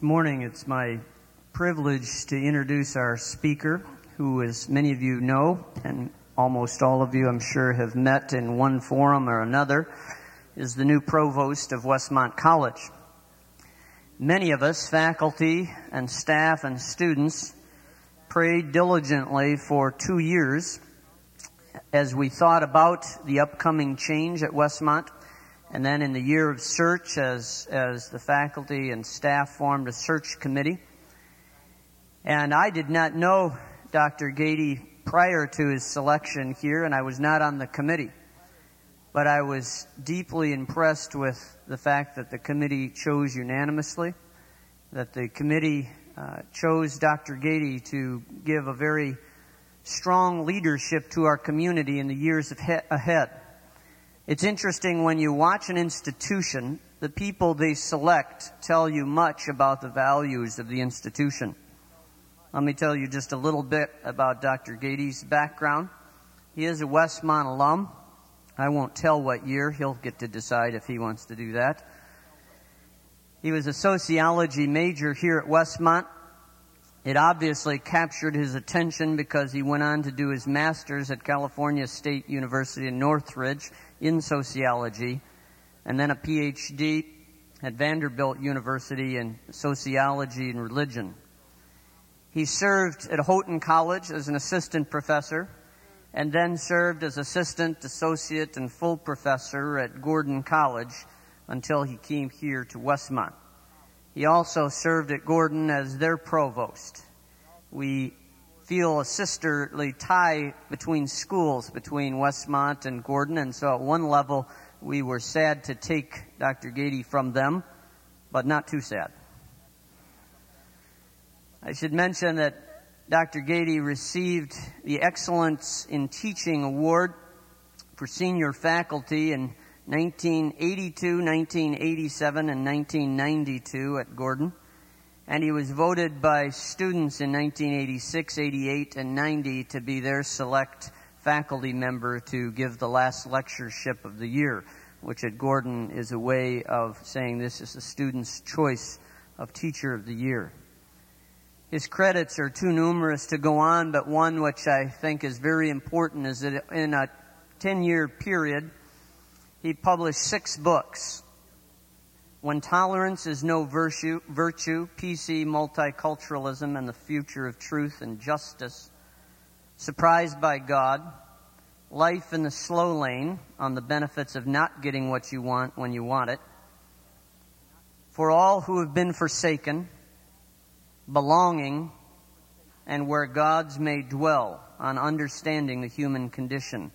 This morning it's my privilege to introduce our speaker, who, as many of you know, and almost all of you, I'm sure, have met in one forum or another, is the new provost of Westmont College. Many of us, faculty and staff and students, prayed diligently for two years as we thought about the upcoming change at Westmont and then in the year of search, as, as the faculty and staff formed a search committee. And I did not know Dr. Gaede prior to his selection here, and I was not on the committee. But I was deeply impressed with the fact that the committee chose unanimously, that the committee uh, chose Dr. Gaede to give a very strong leadership to our community in the years ahead. It's interesting when you watch an institution, the people they select tell you much about the values of the institution. Let me tell you just a little bit about Dr. Gaede's background. He is a Westmont alum. I won't tell what year. He'll get to decide if he wants to do that. He was a sociology major here at Westmont. It obviously captured his attention because he went on to do his master's at California State University in Northridge in sociology, and then a PhD at Vanderbilt University in sociology and religion. He served at Houghton College as an assistant professor and then served as assistant, associate, and full professor at Gordon College until he came here to Westmont. He also served at Gordon as their provost. We feel a sisterly tie between schools, between Westmont and Gordon, and so at one level we were sad to take Dr. Gaede from them, but not too sad. I should mention that Dr. Gaede received the Excellence in Teaching Award for senior faculty in 1982, 1987, and 1992 at Gordon and he was voted by students in 1986, 88, and 90 to be their select faculty member to give the last lectureship of the year, which at Gordon is a way of saying this is the student's choice of teacher of the year. His credits are too numerous to go on, but one which I think is very important is that in a 10 year period, he published six books when Tolerance is No Virtue, virtue, PC, Multiculturalism, and the Future of Truth and Justice, Surprised by God, Life in the Slow Lane on the Benefits of Not Getting What You Want When You Want It, For All Who Have Been Forsaken, Belonging, and Where Gods May Dwell on Understanding the Human Condition.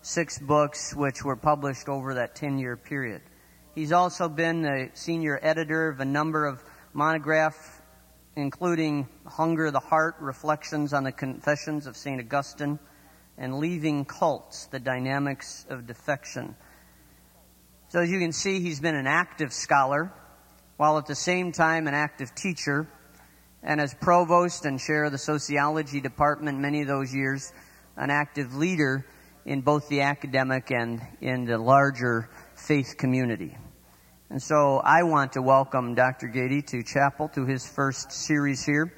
Six books which were published over that 10 year period. He's also been the senior editor of a number of monographs, including Hunger of the Heart, Reflections on the Confessions of St. Augustine, and Leaving Cults, The Dynamics of Defection. So as you can see, he's been an active scholar, while at the same time an active teacher, and as provost and chair of the sociology department many of those years, an active leader in both the academic and in the larger faith community. And so I want to welcome Dr. Gaede to chapel to his first series here.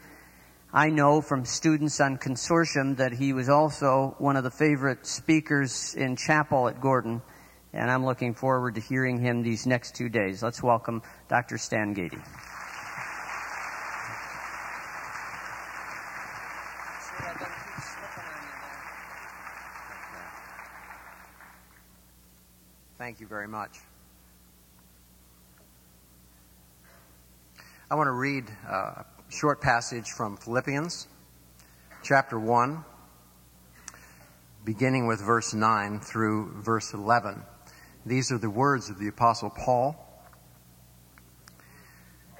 I know from students on consortium that he was also one of the favorite speakers in chapel at Gordon, and I'm looking forward to hearing him these next two days. Let's welcome Dr. Stan Gaede. Thank you very much. I want to read a short passage from Philippians chapter 1, beginning with verse 9 through verse 11. These are the words of the Apostle Paul.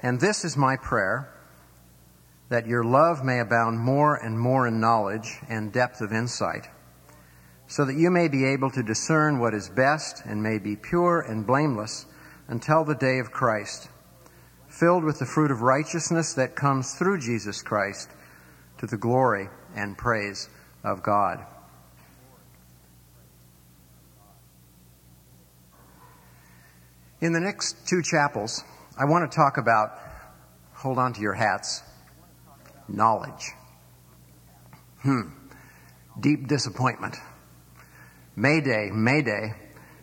And this is my prayer that your love may abound more and more in knowledge and depth of insight, so that you may be able to discern what is best and may be pure and blameless until the day of Christ filled with the fruit of righteousness that comes through Jesus Christ to the glory and praise of God. In the next two chapels, I want to talk about hold on to your hats. Knowledge. Hmm. Deep disappointment. Mayday, Mayday.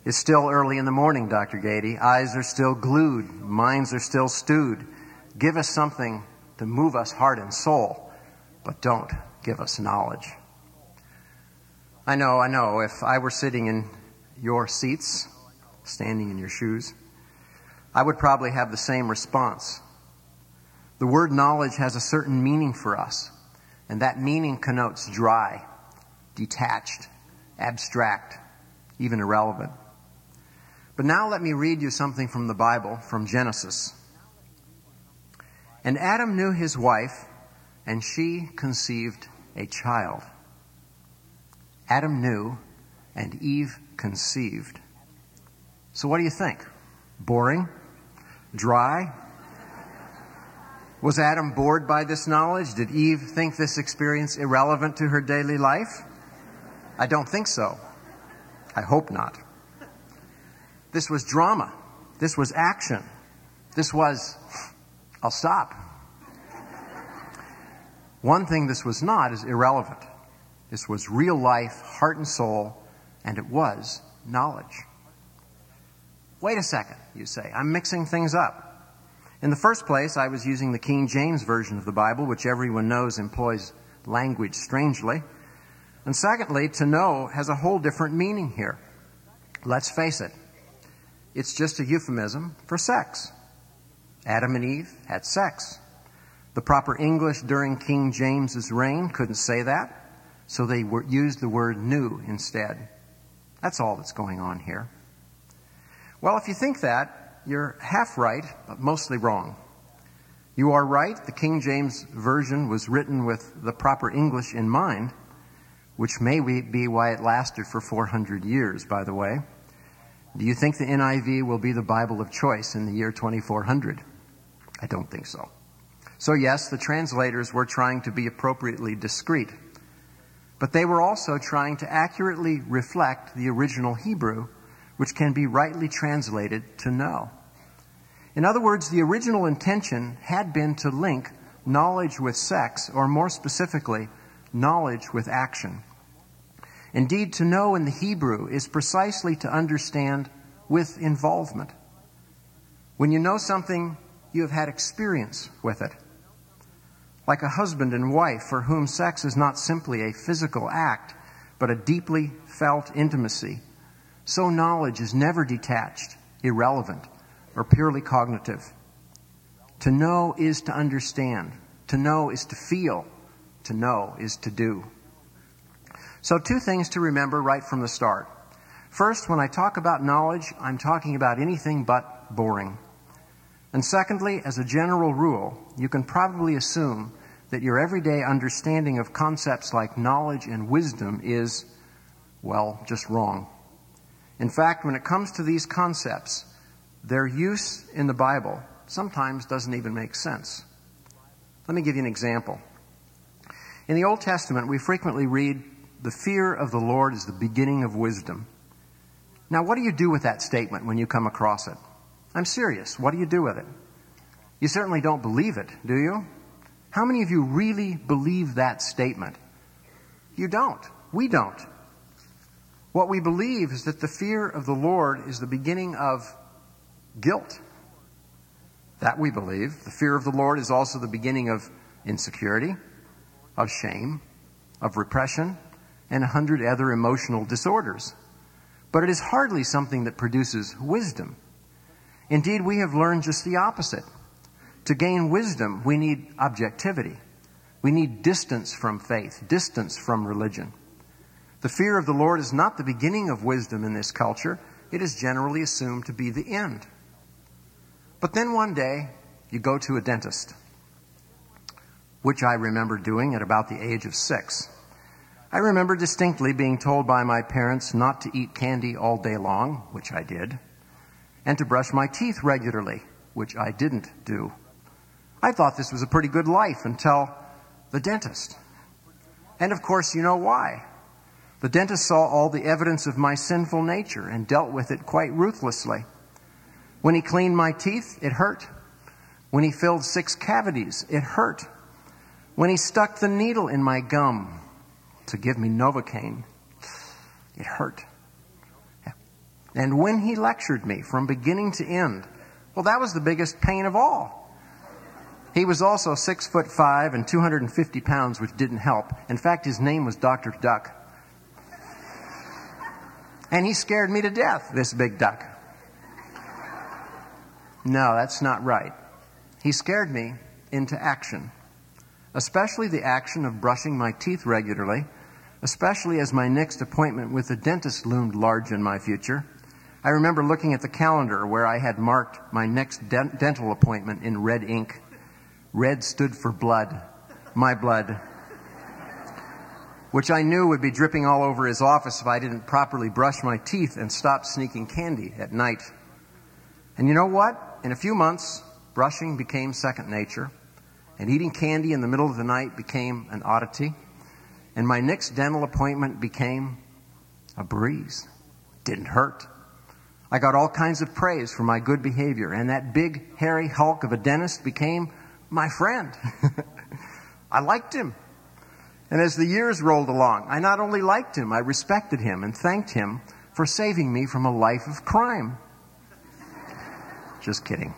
It's still early in the morning, Dr. Gaede. Eyes are still glued. Minds are still stewed. Give us something to move us heart and soul, but don't give us knowledge. I know, I know, if I were sitting in your seats, standing in your shoes, I would probably have the same response. The word knowledge has a certain meaning for us, and that meaning connotes dry, detached, abstract, even irrelevant. But now let me read you something from the Bible, from Genesis. And Adam knew his wife, and she conceived a child. Adam knew, and Eve conceived. So, what do you think? Boring? Dry? Was Adam bored by this knowledge? Did Eve think this experience irrelevant to her daily life? I don't think so. I hope not. This was drama. This was action. This was, I'll stop. One thing this was not is irrelevant. This was real life, heart and soul, and it was knowledge. Wait a second, you say. I'm mixing things up. In the first place, I was using the King James Version of the Bible, which everyone knows employs language strangely. And secondly, to know has a whole different meaning here. Let's face it, it's just a euphemism for sex. Adam and Eve had sex. The proper English during King James's reign couldn't say that, so they used the word knew instead. That's all that's going on here. Well, if you think that, you're half right, but mostly wrong. You are right, the King James Version was written with the proper English in mind, which may be why it lasted for 400 years, by the way. Do you think the NIV will be the Bible of choice in the year 2400? I don't think so. So, yes, the translators were trying to be appropriately discreet, but they were also trying to accurately reflect the original Hebrew which can be rightly translated to know. In other words, the original intention had been to link knowledge with sex, or more specifically, knowledge with action. Indeed, to know in the Hebrew is precisely to understand with involvement. When you know something, you have had experience with it. Like a husband and wife for whom sex is not simply a physical act, but a deeply felt intimacy so knowledge is never detached, irrelevant, or purely cognitive. To know is to understand. To know is to feel. To know is to do. So, two things to remember right from the start. First, when I talk about knowledge, I'm talking about anything but boring. And secondly, as a general rule, you can probably assume that your everyday understanding of concepts like knowledge and wisdom is, well, just wrong. In fact, when it comes to these concepts, their use in the Bible sometimes doesn't even make sense. Let me give you an example. In the Old Testament, we frequently read, The fear of the Lord is the beginning of wisdom. Now, what do you do with that statement when you come across it? I'm serious. What do you do with it? You certainly don't believe it, do you? How many of you really believe that statement? You don't. We don't. What we believe is that the fear of the Lord is the beginning of guilt. That we believe. The fear of the Lord is also the beginning of insecurity, of shame, of repression, and a hundred other emotional disorders. But it is hardly something that produces wisdom. Indeed, we have learned just the opposite. To gain wisdom, we need objectivity. We need distance from faith, distance from religion. The fear of the Lord is not the beginning of wisdom in this culture, it is generally assumed to be the end. But then one day, you go to a dentist, which I remember doing at about the age of six. I remember distinctly being told by my parents not to eat candy all day long, which I did, and to brush my teeth regularly, which I didn't do. I thought this was a pretty good life until the dentist. And of course, you know why. The dentist saw all the evidence of my sinful nature and dealt with it quite ruthlessly. When he cleaned my teeth, it hurt. When he filled six cavities, it hurt. When he stuck the needle in my gum to give me Novocaine, it hurt. And when he lectured me from beginning to end, well, that was the biggest pain of all. He was also six foot five and 250 pounds, which didn't help. In fact, his name was Dr. Duck. And he scared me to death, this big duck. No, that's not right. He scared me into action, especially the action of brushing my teeth regularly, especially as my next appointment with the dentist loomed large in my future. I remember looking at the calendar where I had marked my next de- dental appointment in red ink. Red stood for blood, my blood, which I knew would be dripping all over his office if I didn't properly brush my teeth and stop sneaking candy at night. And you know what? In a few months, brushing became second nature, and eating candy in the middle of the night became an oddity, and my next dental appointment became a breeze. Didn't hurt. I got all kinds of praise for my good behavior, and that big, hairy hulk of a dentist became my friend. I liked him. And as the years rolled along, I not only liked him, I respected him and thanked him for saving me from a life of crime. Just kidding.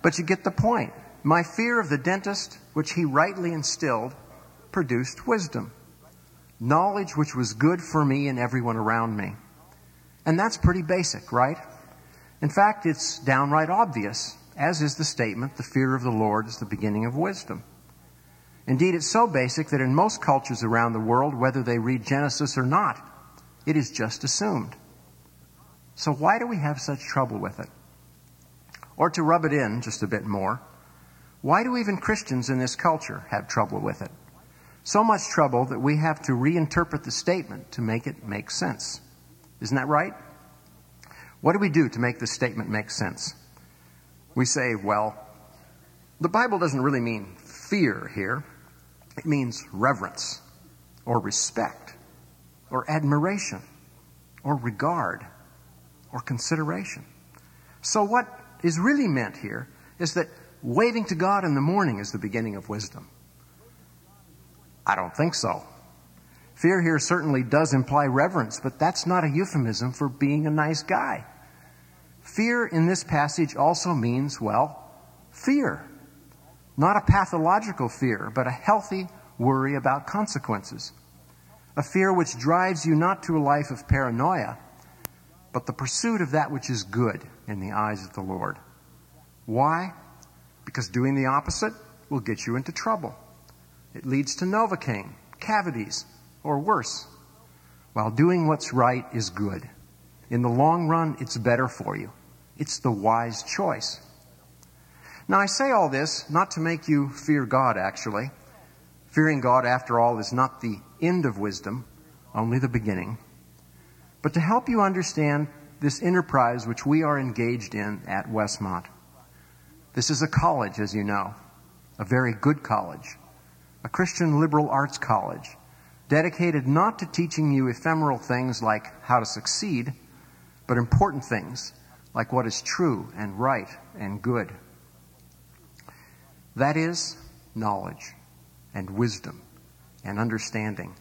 But you get the point. My fear of the dentist, which he rightly instilled, produced wisdom. Knowledge which was good for me and everyone around me. And that's pretty basic, right? In fact, it's downright obvious, as is the statement, the fear of the Lord is the beginning of wisdom. Indeed, it's so basic that in most cultures around the world, whether they read Genesis or not, it is just assumed. So why do we have such trouble with it? Or to rub it in just a bit more, why do even Christians in this culture have trouble with it? So much trouble that we have to reinterpret the statement to make it make sense. Isn't that right? What do we do to make the statement make sense? We say, well, the Bible doesn't really mean fear here. It means reverence or respect or admiration or regard or consideration. So, what is really meant here is that waving to God in the morning is the beginning of wisdom. I don't think so. Fear here certainly does imply reverence, but that's not a euphemism for being a nice guy. Fear in this passage also means, well, fear. Not a pathological fear, but a healthy worry about consequences. A fear which drives you not to a life of paranoia, but the pursuit of that which is good in the eyes of the Lord. Why? Because doing the opposite will get you into trouble. It leads to novocaine, cavities, or worse. While doing what's right is good. In the long run, it's better for you. It's the wise choice. Now, I say all this not to make you fear God, actually. Fearing God, after all, is not the end of wisdom, only the beginning. But to help you understand this enterprise which we are engaged in at Westmont. This is a college, as you know, a very good college, a Christian liberal arts college, dedicated not to teaching you ephemeral things like how to succeed, but important things like what is true and right and good. That is knowledge and wisdom and understanding.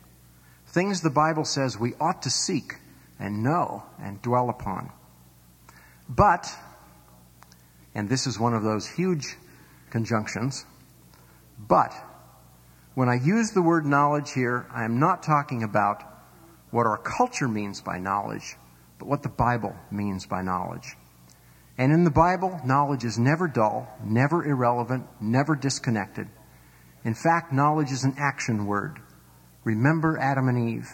Things the Bible says we ought to seek and know and dwell upon. But, and this is one of those huge conjunctions, but when I use the word knowledge here, I am not talking about what our culture means by knowledge, but what the Bible means by knowledge. And in the Bible, knowledge is never dull, never irrelevant, never disconnected. In fact, knowledge is an action word. Remember Adam and Eve.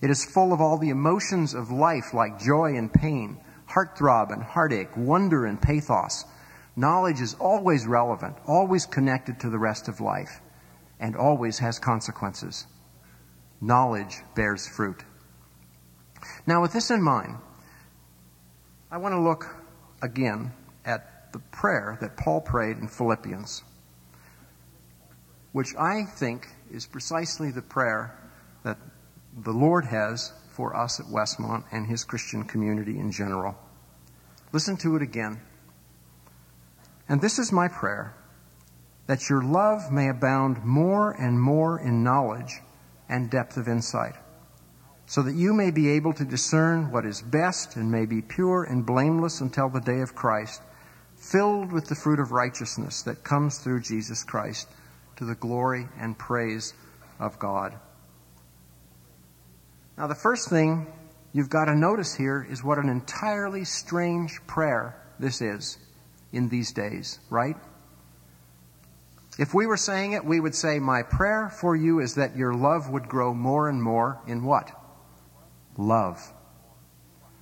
It is full of all the emotions of life like joy and pain, heartthrob and heartache, wonder and pathos. Knowledge is always relevant, always connected to the rest of life, and always has consequences. Knowledge bears fruit. Now, with this in mind, I want to look again at the prayer that Paul prayed in Philippians, which I think is precisely the prayer that the Lord has for us at Westmont and his Christian community in general. Listen to it again. And this is my prayer that your love may abound more and more in knowledge and depth of insight, so that you may be able to discern what is best and may be pure and blameless until the day of Christ, filled with the fruit of righteousness that comes through Jesus Christ to the glory and praise of God. Now, the first thing you've got to notice here is what an entirely strange prayer this is in these days, right? If we were saying it, we would say, My prayer for you is that your love would grow more and more in what? Love.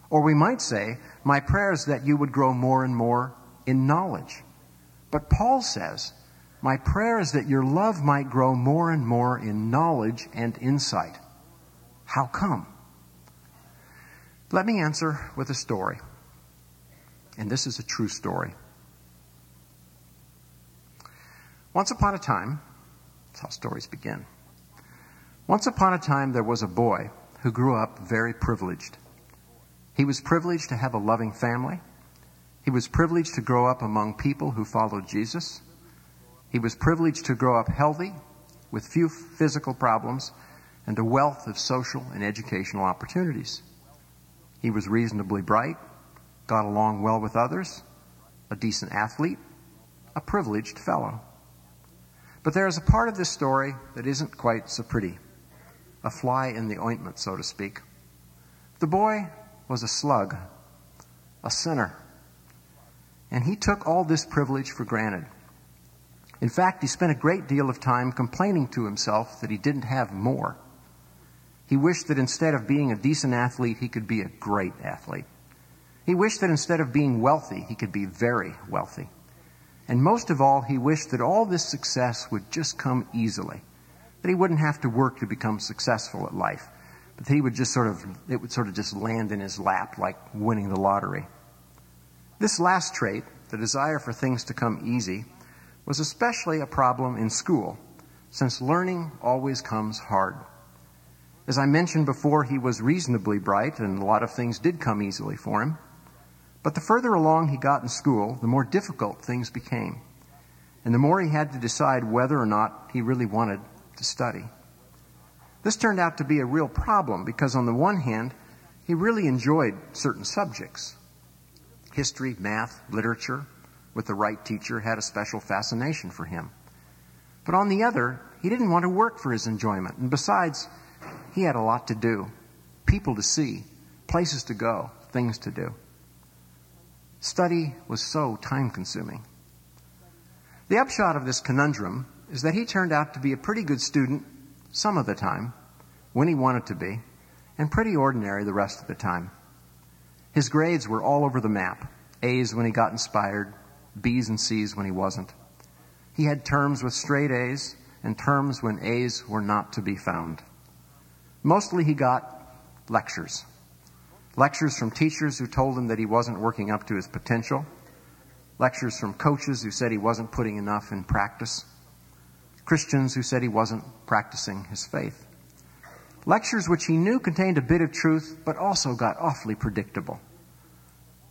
Or we might say, My prayer is that you would grow more and more in knowledge. But Paul says, My prayer is that your love might grow more and more in knowledge and insight. How come? Let me answer with a story. And this is a true story. Once upon a time, that's how stories begin. Once upon a time, there was a boy who grew up very privileged. He was privileged to have a loving family. He was privileged to grow up among people who followed Jesus. He was privileged to grow up healthy, with few physical problems, and a wealth of social and educational opportunities. He was reasonably bright, got along well with others, a decent athlete, a privileged fellow. But there is a part of this story that isn't quite so pretty a fly in the ointment, so to speak. The boy was a slug, a sinner, and he took all this privilege for granted. In fact, he spent a great deal of time complaining to himself that he didn't have more. He wished that instead of being a decent athlete, he could be a great athlete. He wished that instead of being wealthy, he could be very wealthy. And most of all, he wished that all this success would just come easily, that he wouldn't have to work to become successful at life, but that he would just sort of, it would sort of just land in his lap like winning the lottery. This last trait, the desire for things to come easy, was especially a problem in school, since learning always comes hard. As I mentioned before, he was reasonably bright, and a lot of things did come easily for him. But the further along he got in school, the more difficult things became. And the more he had to decide whether or not he really wanted to study. This turned out to be a real problem because, on the one hand, he really enjoyed certain subjects. History, math, literature, with the right teacher, had a special fascination for him. But on the other, he didn't want to work for his enjoyment. And besides, he had a lot to do people to see, places to go, things to do. Study was so time consuming. The upshot of this conundrum is that he turned out to be a pretty good student some of the time, when he wanted to be, and pretty ordinary the rest of the time. His grades were all over the map A's when he got inspired, B's and C's when he wasn't. He had terms with straight A's and terms when A's were not to be found. Mostly he got lectures. Lectures from teachers who told him that he wasn't working up to his potential. Lectures from coaches who said he wasn't putting enough in practice. Christians who said he wasn't practicing his faith. Lectures which he knew contained a bit of truth, but also got awfully predictable.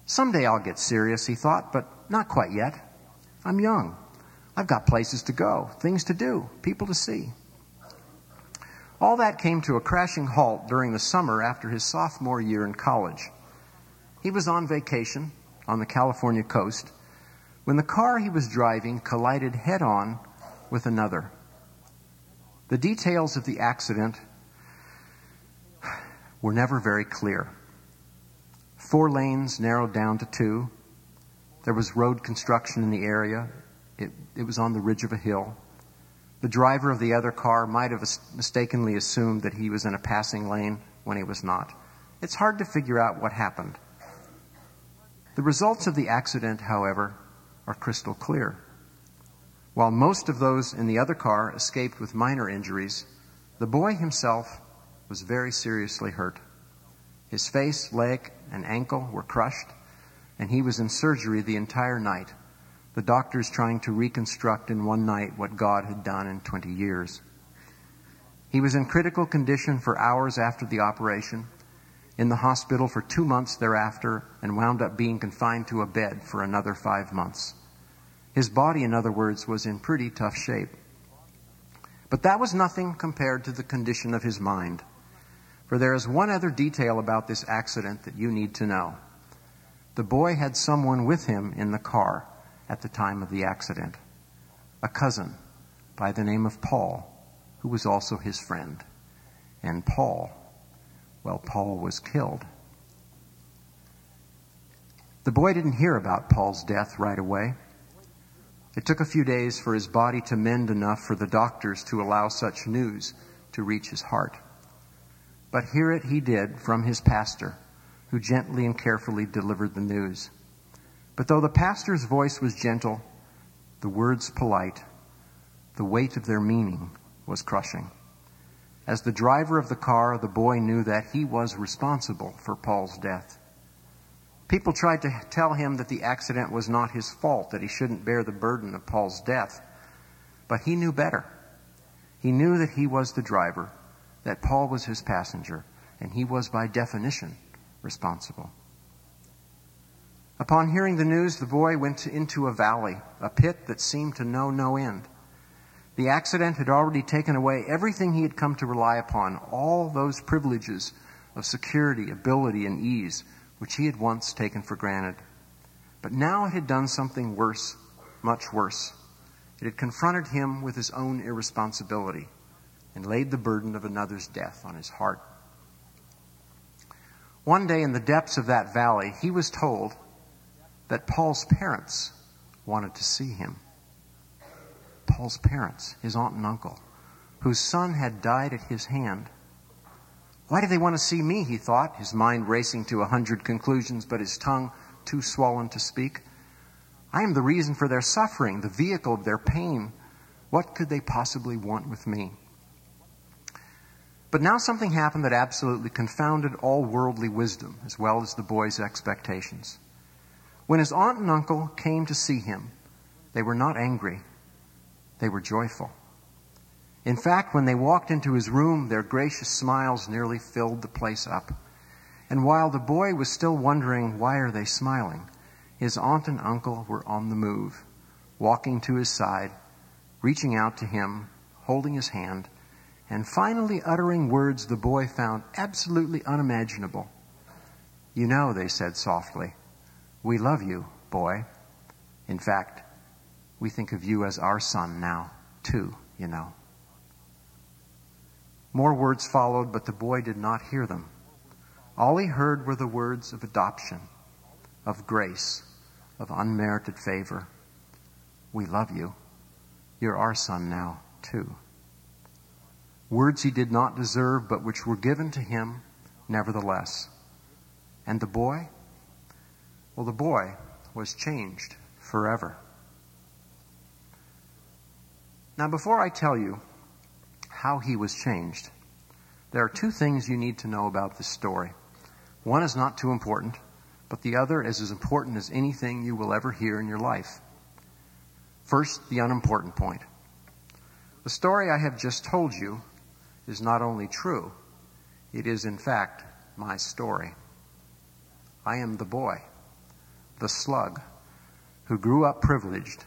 Someday I'll get serious, he thought, but not quite yet. I'm young. I've got places to go, things to do, people to see. All that came to a crashing halt during the summer after his sophomore year in college. He was on vacation on the California coast when the car he was driving collided head on with another. The details of the accident were never very clear. Four lanes narrowed down to two. There was road construction in the area. It, it was on the ridge of a hill. The driver of the other car might have mistakenly assumed that he was in a passing lane when he was not. It's hard to figure out what happened. The results of the accident, however, are crystal clear. While most of those in the other car escaped with minor injuries, the boy himself was very seriously hurt. His face, leg, and ankle were crushed, and he was in surgery the entire night the doctors trying to reconstruct in one night what God had done in 20 years. He was in critical condition for hours after the operation, in the hospital for two months thereafter, and wound up being confined to a bed for another five months. His body, in other words, was in pretty tough shape. But that was nothing compared to the condition of his mind. For there is one other detail about this accident that you need to know. The boy had someone with him in the car at the time of the accident a cousin by the name of Paul, who was also his friend. And Paul, well, Paul was killed. The boy didn't hear about Paul's death right away. It took a few days for his body to mend enough for the doctors to allow such news to reach his heart. But hear it he did from his pastor, who gently and carefully delivered the news. But though the pastor's voice was gentle, the words polite, the weight of their meaning was crushing. As the driver of the car, the boy knew that he was responsible for Paul's death. People tried to tell him that the accident was not his fault, that he shouldn't bear the burden of Paul's death. But he knew better. He knew that he was the driver, that Paul was his passenger, and he was by definition responsible. Upon hearing the news, the boy went into a valley, a pit that seemed to know no end. The accident had already taken away everything he had come to rely upon, all those privileges of security, ability, and ease which he had once taken for granted. But now it had done something worse, much worse. It had confronted him with his own irresponsibility and laid the burden of another's death on his heart. One day in the depths of that valley, he was told that Paul's parents wanted to see him. Paul's parents, his aunt and uncle, whose son had died at his hand why do they want to see me? He thought, his mind racing to a hundred conclusions, but his tongue too swollen to speak. I am the reason for their suffering, the vehicle of their pain. What could they possibly want with me? But now something happened that absolutely confounded all worldly wisdom as well as the boy's expectations. When his aunt and uncle came to see him, they were not angry, they were joyful. In fact, when they walked into his room, their gracious smiles nearly filled the place up. And while the boy was still wondering, why are they smiling? His aunt and uncle were on the move, walking to his side, reaching out to him, holding his hand, and finally uttering words the boy found absolutely unimaginable. You know, they said softly, we love you, boy. In fact, we think of you as our son now, too, you know. More words followed, but the boy did not hear them. All he heard were the words of adoption, of grace, of unmerited favor. We love you. You're our son now, too. Words he did not deserve, but which were given to him nevertheless. And the boy? Well, the boy was changed forever. Now, before I tell you how he was changed. There are two things you need to know about this story. One is not too important, but the other is as important as anything you will ever hear in your life. First, the unimportant point. The story I have just told you is not only true, it is in fact my story. I am the boy, the slug, who grew up privileged,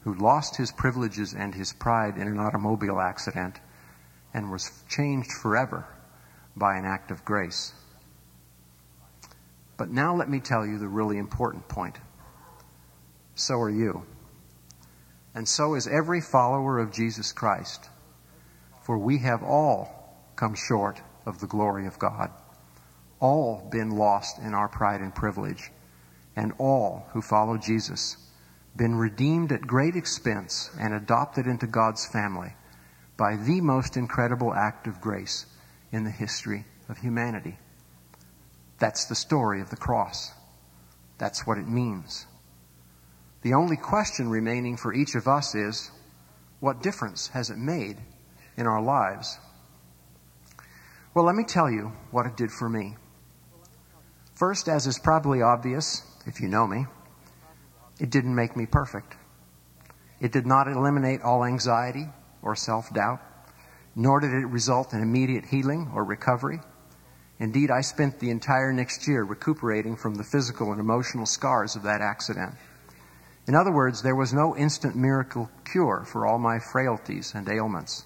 who lost his privileges and his pride in an automobile accident, and was changed forever by an act of grace. But now let me tell you the really important point. So are you. And so is every follower of Jesus Christ. For we have all come short of the glory of God, all been lost in our pride and privilege, and all who follow Jesus been redeemed at great expense and adopted into God's family by the most incredible act of grace in the history of humanity. That's the story of the cross. That's what it means. The only question remaining for each of us is what difference has it made in our lives? Well, let me tell you what it did for me. First, as is probably obvious if you know me, it didn't make me perfect. It did not eliminate all anxiety or self doubt, nor did it result in immediate healing or recovery. Indeed, I spent the entire next year recuperating from the physical and emotional scars of that accident. In other words, there was no instant miracle cure for all my frailties and ailments.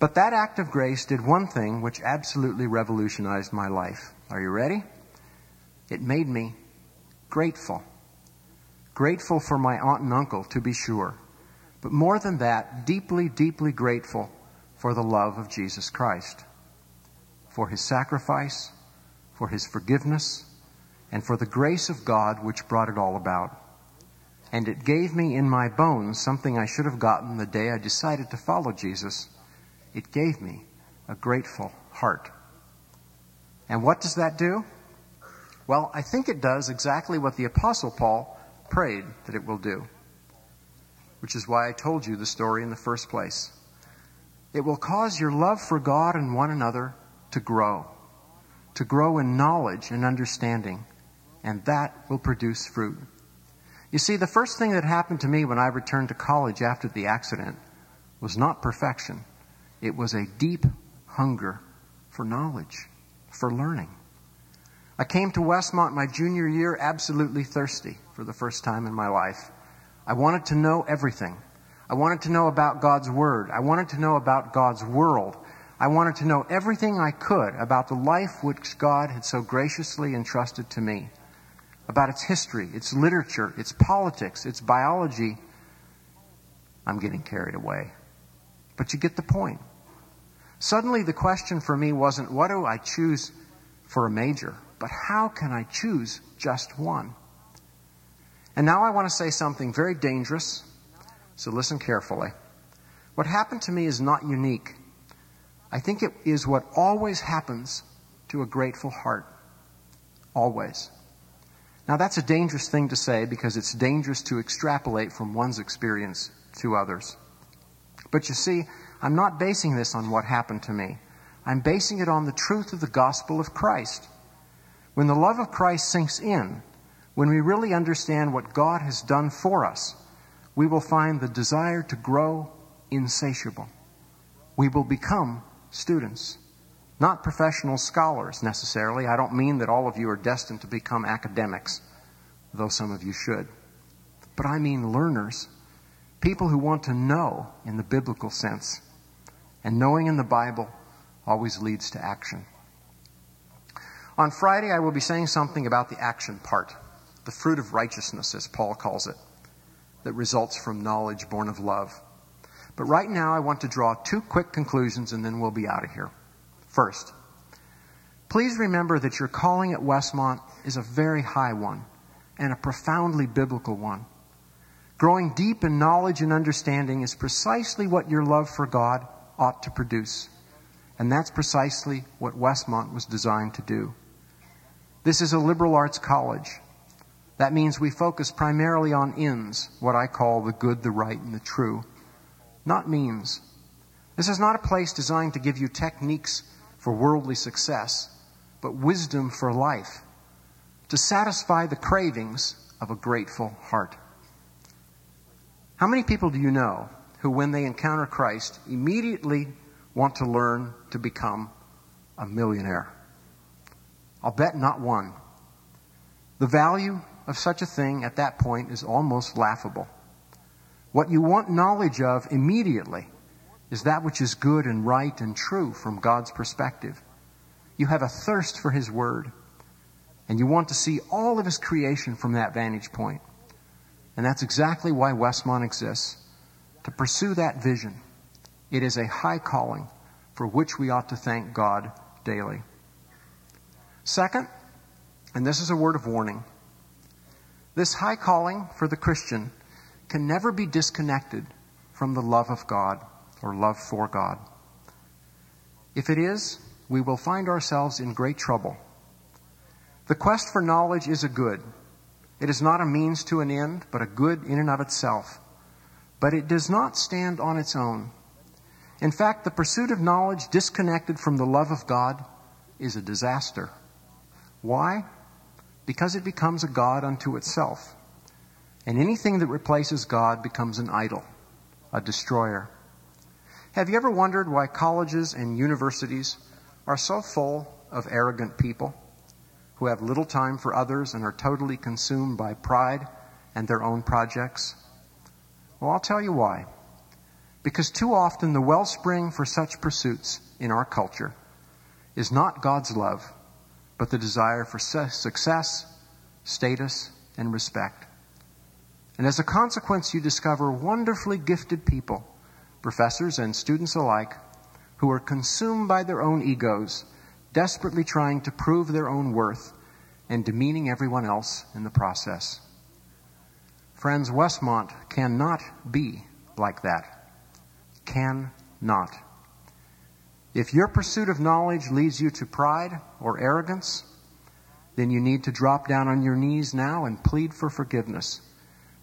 But that act of grace did one thing which absolutely revolutionized my life. Are you ready? It made me grateful. Grateful for my aunt and uncle, to be sure. But more than that, deeply, deeply grateful for the love of Jesus Christ, for his sacrifice, for his forgiveness, and for the grace of God which brought it all about. And it gave me in my bones something I should have gotten the day I decided to follow Jesus it gave me a grateful heart. And what does that do? Well, I think it does exactly what the Apostle Paul prayed that it will do, which is why I told you the story in the first place. It will cause your love for God and one another to grow, to grow in knowledge and understanding, and that will produce fruit. You see, the first thing that happened to me when I returned to college after the accident was not perfection. It was a deep hunger for knowledge, for learning. I came to Westmont my junior year absolutely thirsty for the first time in my life. I wanted to know everything. I wanted to know about God's Word. I wanted to know about God's world. I wanted to know everything I could about the life which God had so graciously entrusted to me, about its history, its literature, its politics, its biology. I'm getting carried away. But you get the point. Suddenly, the question for me wasn't what do I choose for a major, but how can I choose just one? And now I want to say something very dangerous, so listen carefully. What happened to me is not unique. I think it is what always happens to a grateful heart. Always. Now, that's a dangerous thing to say because it's dangerous to extrapolate from one's experience to others. But you see, I'm not basing this on what happened to me. I'm basing it on the truth of the gospel of Christ. When the love of Christ sinks in, when we really understand what God has done for us, we will find the desire to grow insatiable. We will become students, not professional scholars necessarily. I don't mean that all of you are destined to become academics, though some of you should. But I mean learners, people who want to know in the biblical sense and knowing in the Bible always leads to action. On Friday, I will be saying something about the action part, the fruit of righteousness, as Paul calls it, that results from knowledge born of love. But right now, I want to draw two quick conclusions and then we'll be out of here. First, please remember that your calling at Westmont is a very high one and a profoundly biblical one. Growing deep in knowledge and understanding is precisely what your love for God ought to produce. And that's precisely what Westmont was designed to do. This is a liberal arts college. That means we focus primarily on ends, what I call the good, the right, and the true, not means. This is not a place designed to give you techniques for worldly success, but wisdom for life, to satisfy the cravings of a grateful heart. How many people do you know who, when they encounter Christ, immediately want to learn to become a millionaire. I'll bet not one. The value of such a thing at that point is almost laughable. What you want knowledge of immediately is that which is good and right and true from God's perspective. You have a thirst for His Word, and you want to see all of His creation from that vantage point. And that's exactly why Westmont exists to pursue that vision. It is a high calling for which we ought to thank God daily. Second, and this is a word of warning, this high calling for the Christian can never be disconnected from the love of God or love for God. If it is, we will find ourselves in great trouble. The quest for knowledge is a good. It is not a means to an end, but a good in and of itself but it does not stand on its own. In fact, the pursuit of knowledge disconnected from the love of God is a disaster. Why? Because it becomes a God unto itself. And anything that replaces God becomes an idol, a destroyer. Have you ever wondered why colleges and universities are so full of arrogant people who have little time for others and are totally consumed by pride and their own projects? Well, I'll tell you why. Because too often the wellspring for such pursuits in our culture is not God's love, but the desire for success, status, and respect. And as a consequence, you discover wonderfully gifted people, professors and students alike, who are consumed by their own egos, desperately trying to prove their own worth and demeaning everyone else in the process. Friends, Westmont cannot be like that. Cannot. If your pursuit of knowledge leads you to pride or arrogance, then you need to drop down on your knees now and plead for forgiveness.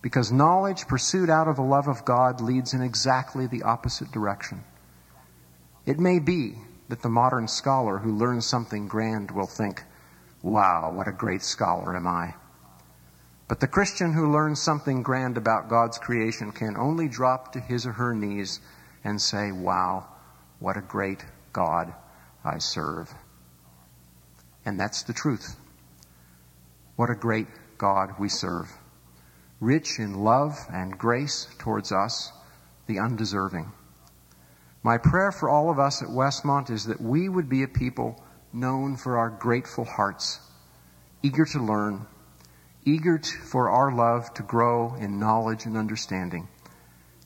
Because knowledge pursued out of the love of God leads in exactly the opposite direction. It may be that the modern scholar who learns something grand will think, wow, what a great scholar am I. But the Christian who learns something grand about God's creation can only drop to his or her knees and say, wow, what a great God I serve. And that's the truth. What a great God we serve. Rich in love and grace towards us, the undeserving. My prayer for all of us at Westmont is that we would be a people known for our grateful hearts, eager to learn, eager to, for our love to grow in knowledge and understanding,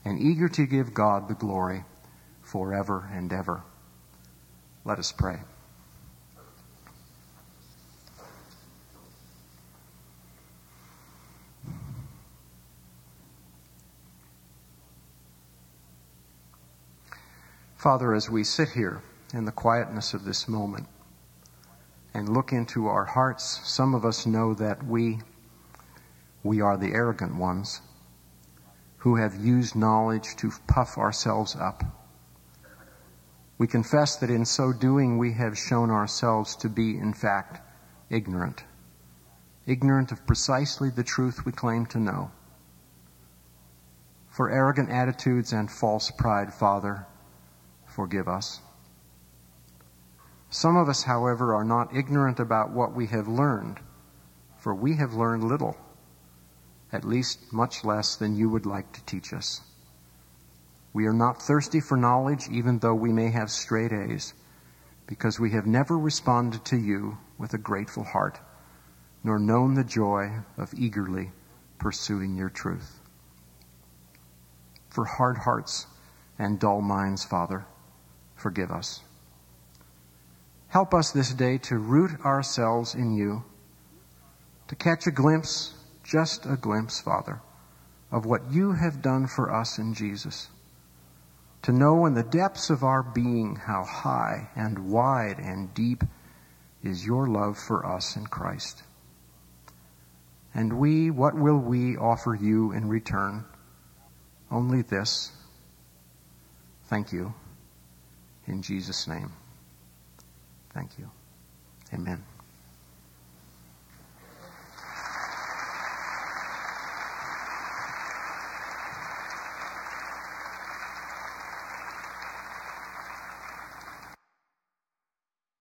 and eager to give God the glory forever and ever. Let us pray. Father, as we sit here in the quietness of this moment and look into our hearts, some of us know that we, we are the arrogant ones who have used knowledge to puff ourselves up we confess that in so doing we have shown ourselves to be, in fact, ignorant. Ignorant of precisely the truth we claim to know. For arrogant attitudes and false pride, Father, forgive us. Some of us, however, are not ignorant about what we have learned, for we have learned little, at least much less than you would like to teach us. We are not thirsty for knowledge, even though we may have straight A's, because we have never responded to you with a grateful heart, nor known the joy of eagerly pursuing your truth. For hard hearts and dull minds, Father, forgive us. Help us this day to root ourselves in you, to catch a glimpse, just a glimpse, Father, of what you have done for us in Jesus to know in the depths of our being how high and wide and deep is your love for us in Christ. And we, what will we offer you in return? Only this. Thank you. In Jesus' name. Thank you. Amen.